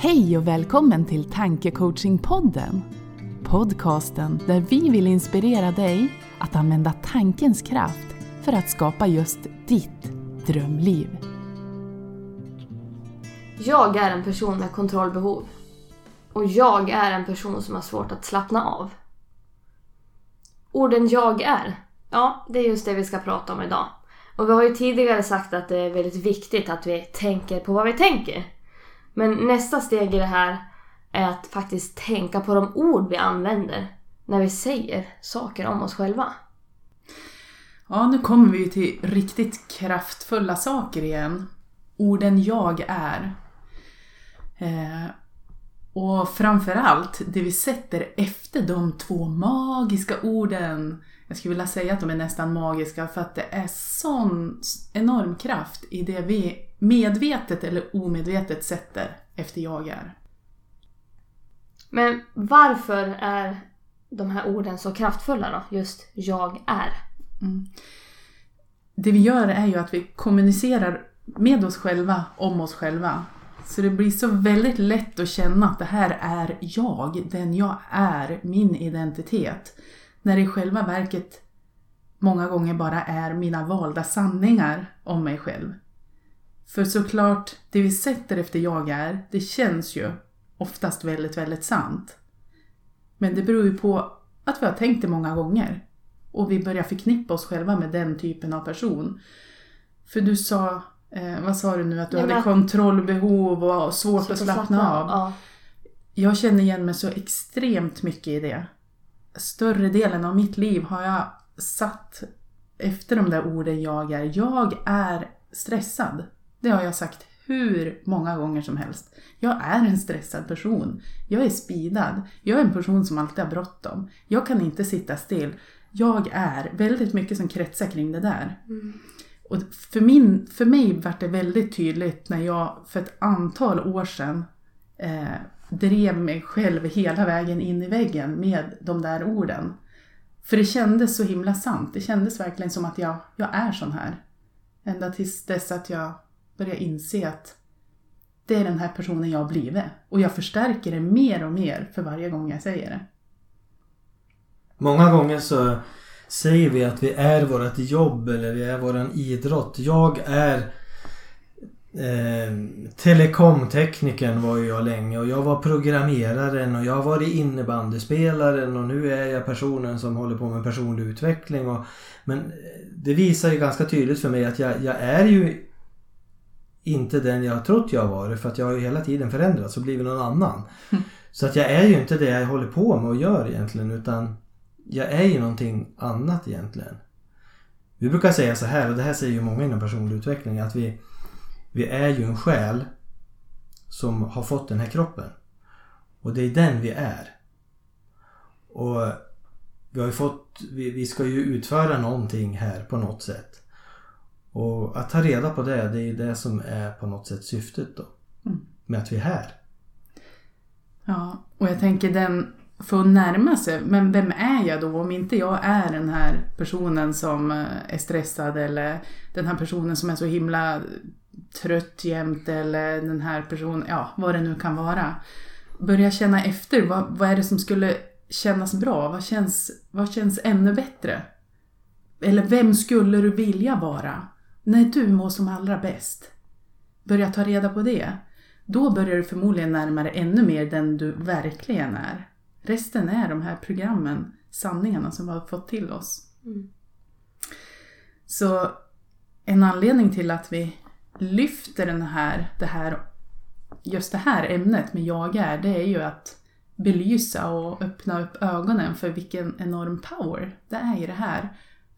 Hej och välkommen till Tankecoachingpodden. Podcasten där vi vill inspirera dig att använda tankens kraft för att skapa just ditt drömliv. Jag är en person med kontrollbehov. Och jag är en person som har svårt att slappna av. Orden jag är, ja, det är just det vi ska prata om idag. Och vi har ju tidigare sagt att det är väldigt viktigt att vi tänker på vad vi tänker. Men nästa steg i det här är att faktiskt tänka på de ord vi använder när vi säger saker om oss själva. Ja, nu kommer vi ju till riktigt kraftfulla saker igen. Orden jag är. Eh, och framförallt det vi sätter efter de två magiska orden. Jag skulle vilja säga att de är nästan magiska för att det är sån enorm kraft i det vi medvetet eller omedvetet sätter efter jag är. Men varför är de här orden så kraftfulla då? Just jag är. Mm. Det vi gör är ju att vi kommunicerar med oss själva om oss själva. Så det blir så väldigt lätt att känna att det här är jag, den jag är, min identitet. När det i själva verket många gånger bara är mina valda sanningar om mig själv. För såklart, det vi sätter efter jag är, det känns ju oftast väldigt, väldigt sant. Men det beror ju på att vi har tänkt det många gånger. Och vi börjar förknippa oss själva med den typen av person. För du sa, eh, vad sa du nu, att du Nej, hade kontrollbehov och svårt att slappna, slappna av. Ja. Jag känner igen mig så extremt mycket i det. Större delen av mitt liv har jag satt efter de där orden jag är. Jag är stressad. Det har jag sagt hur många gånger som helst. Jag är en stressad person. Jag är speedad. Jag är en person som alltid har bråttom. Jag kan inte sitta still. Jag är väldigt mycket som kretsar kring det där. Mm. Och för, min, för mig var det väldigt tydligt när jag för ett antal år sedan eh, drev mig själv hela vägen in i väggen med de där orden. För det kändes så himla sant. Det kändes verkligen som att jag, jag är sån här. Ända tills dess att jag börjar inse att det är den här personen jag har blivit. Och jag förstärker det mer och mer för varje gång jag säger det. Många gånger så säger vi att vi är vårt jobb eller vi är våran idrott. Jag är eh, telekomteknikern var jag länge och jag var programmeraren och jag har varit innebandyspelaren och nu är jag personen som håller på med personlig utveckling. Och, men det visar ju ganska tydligt för mig att jag, jag är ju inte den jag har trott jag varit för att jag har ju hela tiden förändrats och blivit någon annan. Mm. Så att jag är ju inte det jag håller på med och gör egentligen utan jag är ju någonting annat egentligen. Vi brukar säga så här och det här säger ju många inom personlig utveckling att vi, vi är ju en själ som har fått den här kroppen. Och det är den vi är. Och vi har fått, vi, vi ska ju utföra någonting här på något sätt. Och att ta reda på det, det är det som är på något sätt syftet då. Mm. Med att vi är här. Ja, och jag tänker den får närma sig, men vem är jag då om inte jag är den här personen som eh, är stressad eller den här personen som är så himla trött jämt eller den här personen, ja vad det nu kan vara. Börja känna efter, vad, vad är det som skulle kännas bra? Vad känns, vad känns ännu bättre? Eller vem skulle du vilja vara? När du mår som allra bäst, börja ta reda på det, då börjar du förmodligen närma dig ännu mer den du verkligen är. Resten är de här programmen, sanningarna som vi har fått till oss. Mm. Så en anledning till att vi lyfter den här, det här, just det här ämnet med jag är, det är ju att belysa och öppna upp ögonen för vilken enorm power det är i det här.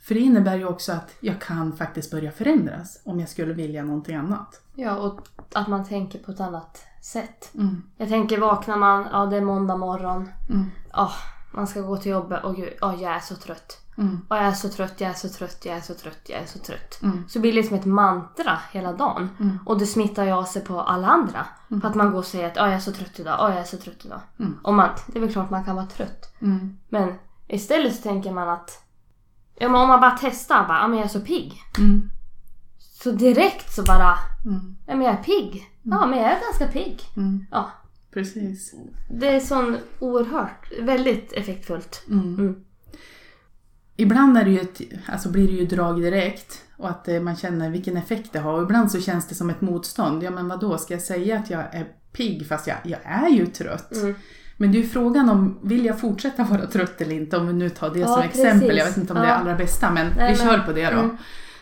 För det innebär ju också att jag kan faktiskt börja förändras om jag skulle vilja någonting annat. Ja, och att man tänker på ett annat sätt. Mm. Jag tänker vaknar man, ja det är måndag morgon. Mm. Oh, man ska gå till jobbet och gud, oh, jag är så trött. Mm. Och jag är så trött, jag är så trött, jag är så trött, jag är så trött. Mm. Så det blir liksom ett mantra hela dagen. Mm. Och det smittar ju av sig på alla andra. Mm. För att man går och säger att oh, jag är så trött idag, oh, jag är så trött idag. Mm. Och man, det är väl klart man kan vara trött. Mm. Men istället så tänker man att Ja men om man bara testar, bara, ja men jag är så pigg. Mm. Så direkt så bara, mm. ja men jag är pigg. Ja mm. men jag är ganska pigg. Mm. Ja. Precis. Det är sån oerhört, väldigt effektfullt. Mm. Ibland är det ju ett, alltså blir det ju drag direkt och att eh, man känner vilken effekt det har. Och ibland så känns det som ett motstånd. Ja men vad då ska jag säga att jag är pigg fast jag, jag är ju trött. Mm. Men det är ju frågan om, vill jag fortsätta vara trött eller inte? Om vi nu tar det Ja, som exempel. precis. Jag vet inte om det är Ja. allra bästa men Nej, vi men- kör på det då. Mm.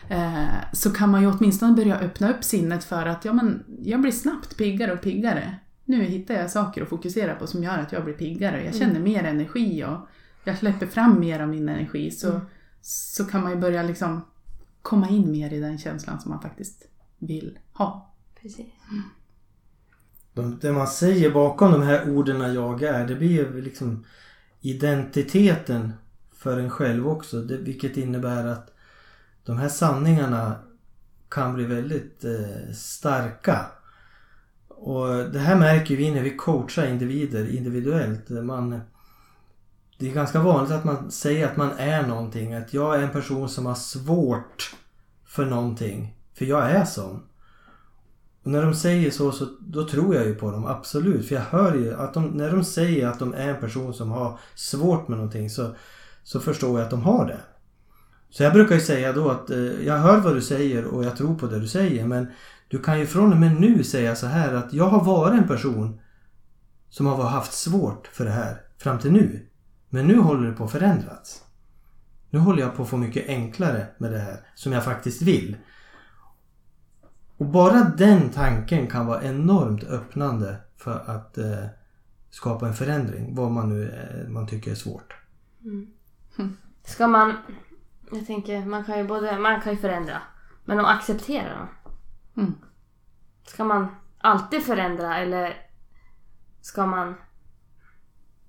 Eh, så kan man ju åtminstone börja öppna upp sinnet för att ja, men jag blir snabbt piggare och piggare. Nu hittar jag saker att fokusera på som gör att jag blir piggare. Jag känner mer energi och jag släpper fram mer av min energi. Så, så kan man ju börja liksom komma in mer i den känslan som man faktiskt vill ha. Precis. De, det man säger bakom de här orden jag är, det blir ju liksom identiteten för en själv också. Det, vilket innebär att de här sanningarna kan bli väldigt eh, starka. Och det här märker vi när vi coachar individer individuellt. Man, det är ganska vanligt att man säger att man är någonting. Att jag är en person som har svårt för någonting. För jag är sån. Och när de säger så, så då tror jag ju på dem, absolut. För jag hör ju att de, när de säger att de är en person som har svårt med någonting så, så förstår jag att de har det. Så jag brukar ju säga då att eh, jag hör vad du säger och jag tror på det du säger men du kan ju från och med nu säga så här att jag har varit en person som har haft svårt för det här fram till nu. Men nu håller det på att förändras. Nu håller jag på att få mycket enklare med det här som jag faktiskt vill. Och bara den tanken kan vara enormt öppnande för att eh, skapa en förändring. Vad man nu eh, man tycker är svårt. Ska man... Jag tänker, man kan ju både... Man kan ju förändra. Men att acceptera dem. Mm. Ska man alltid förändra eller ska man...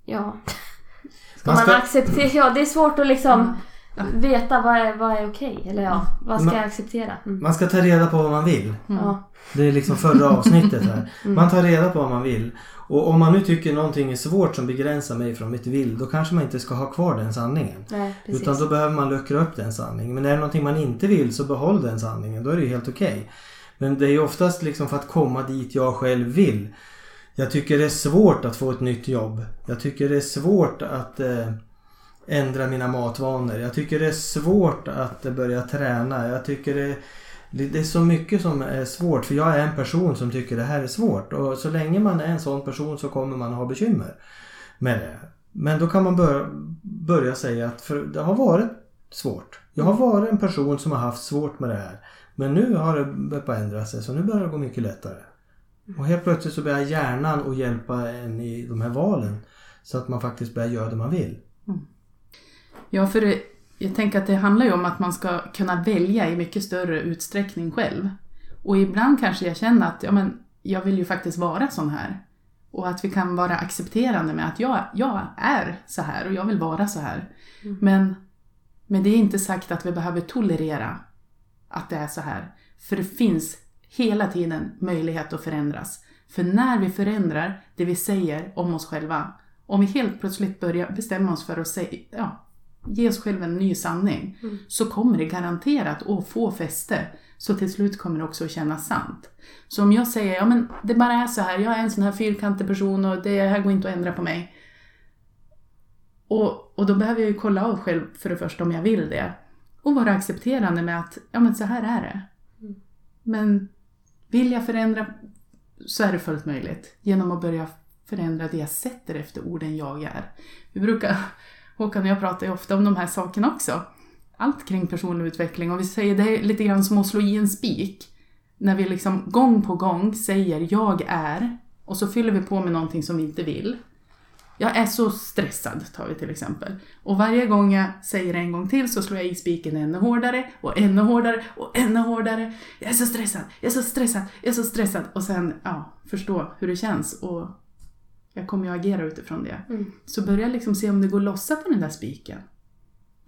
Ja. Ska Man man, ska- acceptera... Ja, det är svårt att liksom veta vad är, vad är okej. Eller ja, vad ska Man- jag acceptera? Mm. Man ska ta reda på vad man vill. Ja. Det är liksom förra avsnittet här. Man tar reda på vad man vill. Och om man nu tycker någonting är svårt som begränsar mig från mitt vill, då kanske man inte ska ha kvar den sanningen. Nej, precis. Utan då behöver man luckra upp den sanningen. Men är det någonting man inte vill så behåll den sanningen. Då är det ju helt okej. Men det är ju oftast liksom för att komma dit jag själv vill. Jag tycker det är svårt att få ett nytt jobb. Jag tycker det är svårt att eh, ändra mina matvanor. Jag tycker det är svårt att börja träna. Jag tycker det, det det är så mycket som är svårt. För jag är en person som tycker det här är svårt. Och så länge man är en sån person så kommer man ha bekymmer med det. Men då kan man börja, börja säga att för det har varit svårt. Jag har varit en person som har haft svårt med det här. Men nu har det börjat ändra sig så nu börjar det gå mycket lättare. Och helt plötsligt så börjar hjärnan att hjälpa en i de här valen. Så att man faktiskt börjar göra det man vill. Ja, för det, jag tänker att det handlar ju om att man ska kunna välja i mycket större utsträckning själv. Och ibland kanske jag känner att ja, men, jag vill ju faktiskt vara sån här. Och att vi kan vara accepterande med att jag, jag är så här och jag vill vara så här. Men, men det är inte sagt att vi behöver tolerera att det är så här. För det finns hela tiden möjlighet att förändras. För när vi förändrar det vi säger om oss själva, om vi helt plötsligt börjar bestämma oss för att säga, ja, ge oss själva en ny sanning, så kommer det garanterat att få fäste. Så till slut kommer det också att kännas sant. Så om jag säger, ja men det bara är så här, jag är en sån här fyrkantig person och det här går inte att ändra på mig. Och, och då behöver jag ju kolla av själv för det första om jag vill det. Och vara accepterande med att, ja men så här är det. Men vill jag förändra så är det fullt möjligt. Genom att börja förändra det jag sätter efter orden jag är. Vi brukar, Håkan och jag pratar ju ofta om de här sakerna också. Allt kring personlig utveckling och vi säger det är lite grann som att slå i en spik. När vi liksom gång på gång säger jag är och så fyller vi på med någonting som vi inte vill. Jag är så stressad, tar vi till exempel. Och varje gång jag säger det en gång till så slår jag i spiken ännu hårdare och ännu hårdare och ännu hårdare. Jag är så stressad, jag är så stressad, jag är så stressad. Och sen, ja, förstå hur det känns. Och jag kommer ju agera utifrån det. Mm. Så börja liksom se om det går att lossa på den där spiken.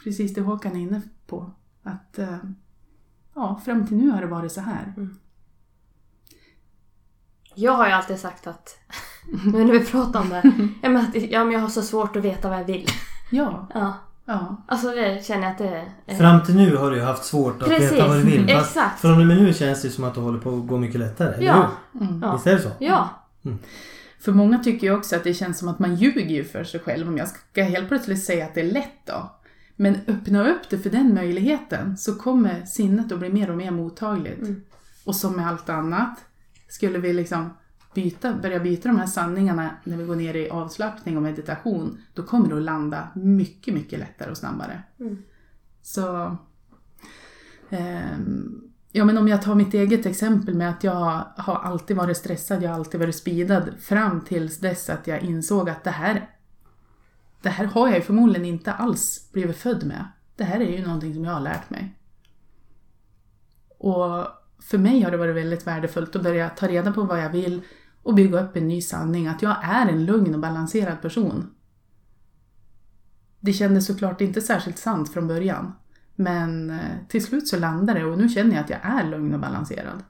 Precis det Håkan är inne på. Att, eh, ja, fram till nu har det varit så här. Jag har ju alltid sagt att, nu när vi pratar om det, ja, men att ja, men jag har så svårt att veta vad jag vill. Ja, Ja. ja. Alltså det känner jag att det är... Fram till nu har du ju haft svårt att Precis, veta vad du vill. Fast exakt. Från och med nu känns det som att det håller på att gå mycket lättare. Eller Ja. hur? Mm. Ja. Visst är det så? Ja. För många tycker ju också att det känns som att man ljuger ju för sig själv om jag ska helt plötsligt säga att det är lätt då. Men öppna upp det för den möjligheten så kommer sinnet att bli mer och mer mottagligt. Mm. Och som med allt annat, skulle vi liksom byta, börja byta de här sanningarna när vi går ner i avslappning och meditation, då kommer det att landa mycket, mycket lättare och snabbare. Mm. Så... ehm, ja men om jag tar mitt eget exempel med att jag har alltid varit stressad, jag har alltid varit speedad fram tills dess att jag insåg att det här det här har jag ju förmodligen inte alls blivit född med. Det här är ju någonting som jag har lärt mig. Och för mig har det varit väldigt värdefullt att börja ta reda på vad jag vill och bygga upp en ny sanning, att jag är en lugn och balanserad person. Det kändes såklart inte särskilt sant från början. Men eh, till slut så landade det och nu känner jag att jag är lugn och balanserad.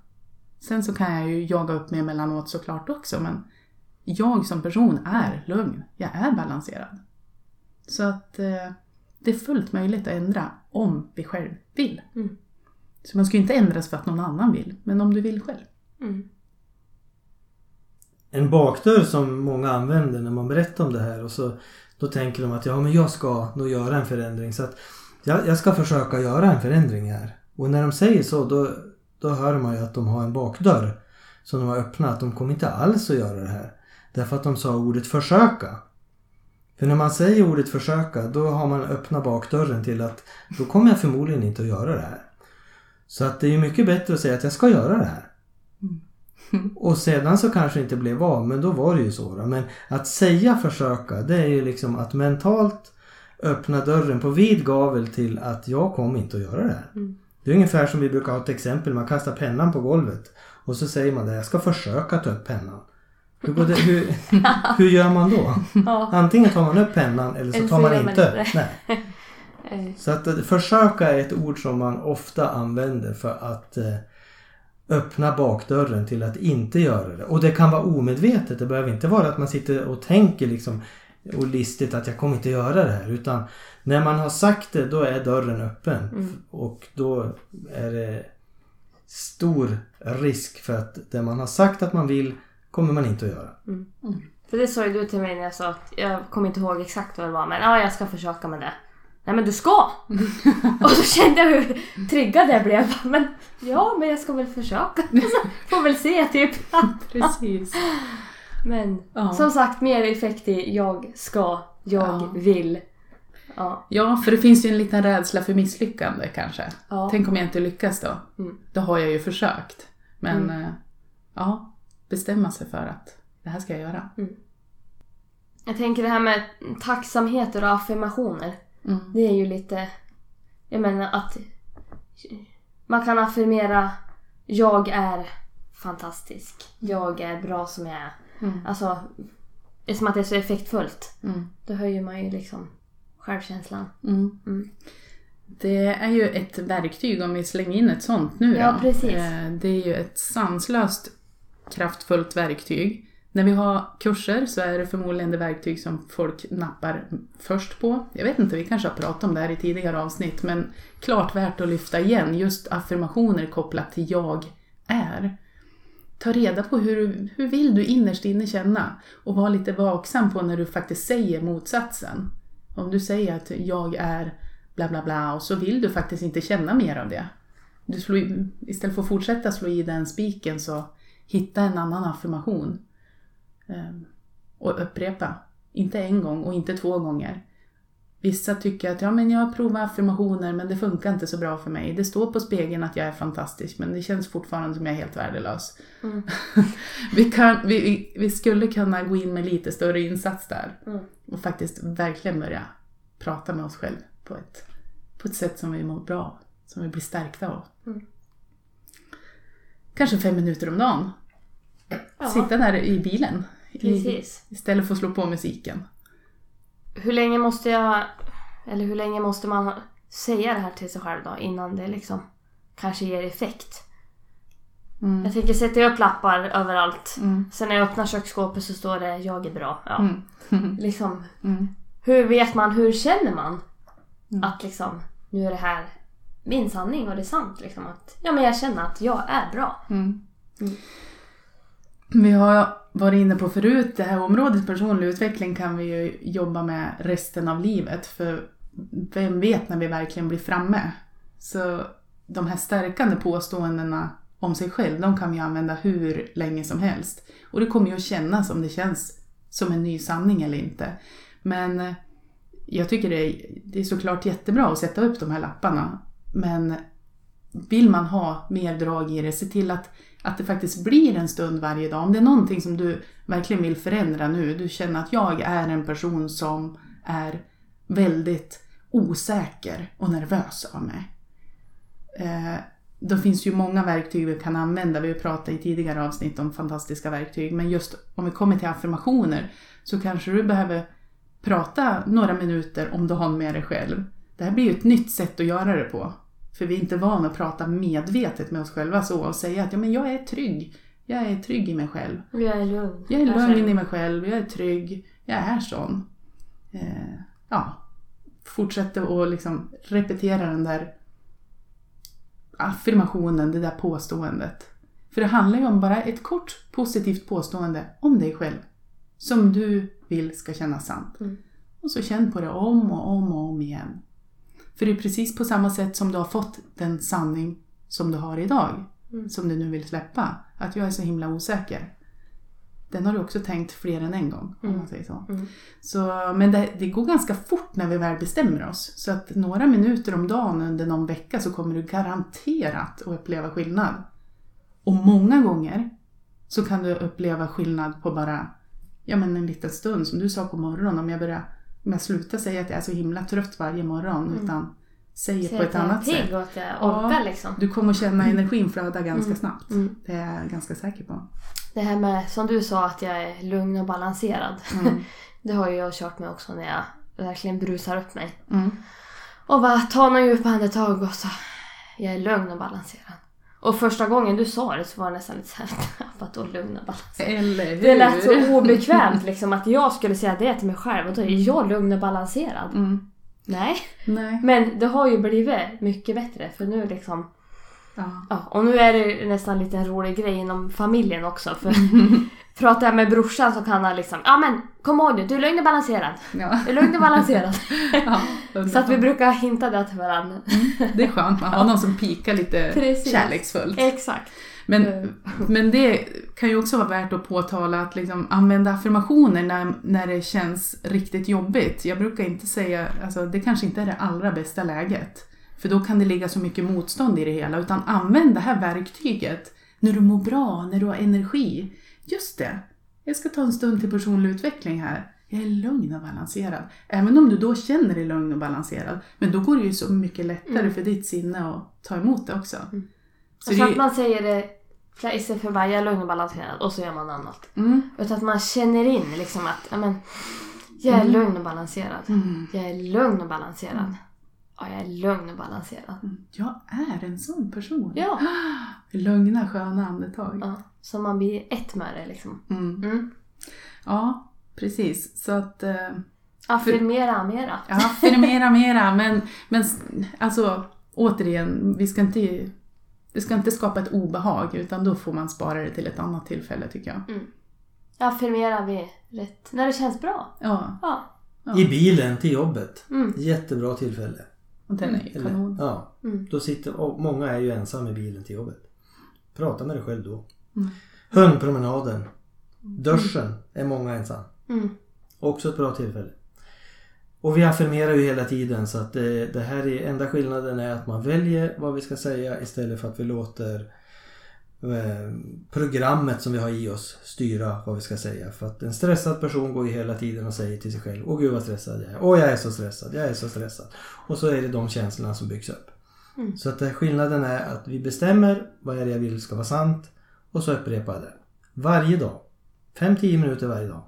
Sen så kan jag ju jaga upp mig emellanåt såklart också men jag som person är lugn. Jag är balanserad. Så att eh, det är fullt möjligt att ändra om vi själv vill. Mm. Så man ska ju inte ändras för att någon annan vill, men om du vill själv. Mm. En bakdörr som många använder när man berättar om det här och så då tänker de att ja men jag ska nog göra en förändring så att jag, jag ska försöka göra en förändring här. Och när de säger så då, då hör man ju att de har en bakdörr som de har öppnat. De kommer inte alls att göra det här. Därför att de sa ordet försöka. För när man säger ordet försöka då har man öppnat bakdörren till att då kommer jag förmodligen inte att göra det här. Så att det är ju mycket bättre att säga att jag ska göra det här. Och sedan så kanske det inte blev av, men då var det ju så. Då. Men att säga försöka, det är ju liksom att mentalt öppna dörren på vid gavel till att jag kommer inte att göra det här. Mm. Det är ungefär som vi brukar ha ett exempel, man kastar pennan på golvet och så säger man det, jag ska försöka ta upp pennan. Hur, det, hur, hur gör man då? Ja. Antingen tar man upp pennan eller så tar man inte upp. Nej. Så att eh, försöka är ett ord som man ofta använder för att eh, öppna bakdörren till att inte göra det. Och det kan vara omedvetet. Det behöver inte vara att man sitter och tänker liksom och listigt att jag kommer inte göra det här. Utan när man har sagt det då är dörren öppen. Mm. Och då är det stor risk för att det man har sagt att man vill kommer man inte att göra. För det sa ju du till mig när jag sa att jag kommer inte ihåg exakt vad det var men ja, jag ska försöka med det. Nej men du ska! och så kände jag hur triggad jag blev. Men ja, men jag ska väl försöka. Får väl se typ. Precis. Men Ja. som sagt mer effekt i jag ska, jag Ja. vill. Ja. Ja, för det finns ju en liten rädsla för misslyckande kanske. Ja. Tänk om jag inte lyckas då? Mm. Då har jag ju försökt. Men Mm. eh, ja, bestämma sig för att det här ska jag göra. Jag tänker det här med tacksamheter och affirmationer. Mm. Det är ju lite... Jag menar att man kan affirmera jag är fantastisk. Jag är bra som jag är. Mm. Alltså, eftersom att det är så effektfullt. Mm. Då höjer man ju liksom självkänslan. Mm. Mm. Det är ju ett verktyg om vi slänger in ett sånt nu Ja, då. precis. Eh, Det är ju ett sanslöst kraftfullt verktyg. När vi har kurser så är det förmodligen det verktyg som folk nappar först på. Jag vet inte, vi kanske har pratat om det här i tidigare avsnitt, men klart värt att lyfta igen. Just affirmationer kopplat till jag är. Ta reda på hur, hur vill du innerst inne känna och var lite vaksam på när du faktiskt säger motsatsen. Om du säger att jag är bla bla bla och så vill du faktiskt inte känna mer av det. Du slår i, istället för att fortsätta slå i den spiken så hitta en annan affirmation. Ehm, och upprepa. Inte en gång och inte två gånger. Vissa tycker att ja, men jag har provat affirmationer men det funkar inte så bra för mig. Det står på spegeln att jag är fantastisk men det känns fortfarande som jag är helt värdelös. Mm. vi, kan, vi, vi, skulle kunna gå in med lite större insats där Mm. och faktiskt verkligen börja prata med oss själva på ett, på ett sätt som vi mår bra av, som vi blir stärkta av. Mm. Kanske fem minuter om dagen. Ja, Sitta där i bilen i, istället för att slå på musiken. Hur länge måste jag... Eller hur länge måste man säga det här till sig själv då innan det liksom kanske ger effekt? Mm. Jag tänker sätta upp lappar överallt. Mm. Sen när jag öppnar köksskåpet så står det jag är bra. Ja. Mm. Liksom, Mm. hur vet man, hur känner man Mm. att liksom, nu är det här min sanning och det är sant. Liksom, att, ja men jag känner att jag är bra. Vi har varit inne på förut, det här området personlig utveckling kan vi ju jobba med resten av livet. För vem vet när vi verkligen blir framme? Så de här stärkande påståendena om sig själv, de kan vi använda hur länge som helst. Och det kommer ju att kännas om det känns som en ny sanning eller inte. Men eh, jag tycker det är, det är såklart jättebra att sätta upp de här lapparna. Men vill man ha mer drag i det, se till att, att det faktiskt blir en stund varje dag. Om det är någonting som du verkligen vill förändra nu, du känner att jag är en person som är väldigt osäker och nervös av mig. Eh, då finns ju många verktyg vi kan använda. Vi har pratat i tidigare avsnitt om fantastiska verktyg. Men just om vi kommer till affirmationer så kanske du behöver prata några minuter om du har med dig själv. Det här blir ju ett nytt sätt att göra det på. För vi är inte vana att prata medvetet med oss själva så och säga att ja, men jag är trygg. Jag är trygg i mig själv. Jag är lugn. Jag är lugn i mig själv. Jag är trygg. Jag är sån. Eh, ja. Fortsätter att liksom repetera den där affirmationen, det där påståendet. För det handlar ju om bara ett kort positivt påstående om dig själv. Som du vill ska kännas sant. Mm. Och så känn på det om och om och om igen. För det är precis på samma sätt som du har fått den sanning som du har idag. Mm. Som du nu vill släppa. Att jag är så himla osäker. Den har du också tänkt fler än en gång. Om man mm. säger så. Mm. så men det, det, går ganska fort när vi väl bestämmer oss. Så att några minuter om dagen under någon vecka så kommer du garanterat att uppleva skillnad. Och många gånger så kan du uppleva skillnad på bara ja, men en liten stund. Som du sa på morgonen. Om jag, börjar, om jag slutar säga att jag är så himla trött varje morgon. Mm. Utan säger på ett annat sätt. Och att jag orkar, ja, liksom. Du kommer känna energin flöda ganska mm. snabbt. Mm. Det är jag ganska säker på. Det här med, som du sa, att jag är lugn och balanserad. Mm. det har ju jag kört med också när jag verkligen brusar upp mig. Mm. Och bara tar några djupa andetag och så, jag är lugn och balanserad. Och första gången du sa det så var det nästan lite såhär, vadå lugn och balanserad? Det lät så obekvämt liksom att jag skulle säga det till mig själv och då är jag lugn och balanserad. Mm. Nej. Nej. Men det har ju blivit mycket bättre för nu liksom Ja. ja. Och nu är det nästan lite en rolig grej inom familjen också. För pratar jag med brorsan så kan han liksom, ja men kom ihåg nu, du är lugn och balanserad. Ja. Du är lugn och balanserad. ja, så att vi brukar hinta det till varandra. Mm, det är skönt, man har någon som pikar lite Precis. kärleksfullt. Exakt. Men, mm. men det kan ju också vara värt att påtala att liksom använda affirmationer när, när det känns riktigt jobbigt. Jag brukar inte säga, alltså det kanske inte är det allra bästa läget. För då kan det ligga så mycket motstånd i det hela. Utan använd det här verktyget när du mår bra, när du har energi. Just det, jag ska ta en stund till personlig utveckling här. Jag är lugn och balanserad. Även om du då känner dig lugn och balanserad. Men då går det ju så mycket lättare mm. för ditt sinne att ta emot det också. Mm. Så, så det... att man säger det istället för bara jag är lugn och balanserad och så gör man annat. Mm. Utan att man känner in liksom att amen, jag är mm. lugn och balanserad. Mm. Jag är lugn och balanserad. Ja, jag är lugn och balanserad. Mm. Jag är en sån person. Ja. Lugna, sköna andetag. Ja, så man blir ett med det liksom. Mm. Mm. Ja, precis. Så att... Eh, affirmera mera. Ja, affirmera mera. Men, men alltså, återigen, vi ska inte... Det ska inte skapa ett obehag utan då får man spara det till ett annat tillfälle tycker jag. Mm. Affirmera vid rätt... När det känns bra. Ja. ja. ja. I bilen till jobbet. Mm. Jättebra tillfälle. Den är ju kanon. Ja. Mm. Då sitter, och många är ju ensamma i bilen till jobbet. Prata med dig själv då. Mm. Hundpromenaden. Duschen är många ensam. Mm. Också ett bra tillfälle. Och vi affirmerar ju hela tiden så att det, det här är enda skillnaden är att man väljer vad vi ska säga istället för att vi låter Eh, programmet som vi har i oss styra vad vi ska säga. För att en stressad person går ju hela tiden och säger till sig själv Åh gud vad stressad jag är. Åh jag är så stressad. Jag är så stressad. Och så är det de känslorna som byggs upp. Mm. Så att skillnaden är att vi bestämmer vad är det jag vill ska vara sant. Och så upprepar jag det. Varje dag. 5-10 minuter varje dag.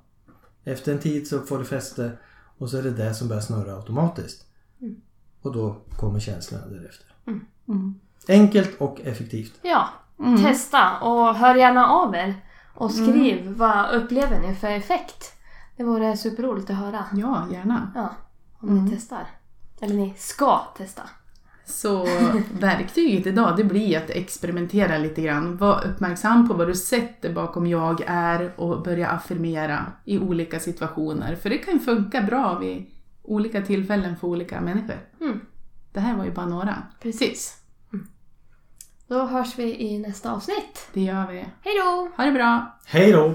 Efter en tid så får det fäste och så är det det som börjar snurra automatiskt. Mm. Och då kommer känslorna därefter. Mm. mm. Enkelt och effektivt. Ja, Mm. Testa och hör gärna av er. Och skriv mm. vad upplever ni för effekt. Det vore superroligt att höra. Ja, gärna. Ja, om ni mm. testar. Eller ni ska testa. Så verktyget idag det blir att experimentera lite grann. Var uppmärksam på vad du sätter bakom jag är och börja affirmera i olika situationer. För det kan funka bra vid olika tillfällen för olika människor. Mm. Det här var ju bara några. Precis. Då hörs vi i nästa avsnitt. Det gör vi. Hej då! Ha det bra! Hej då!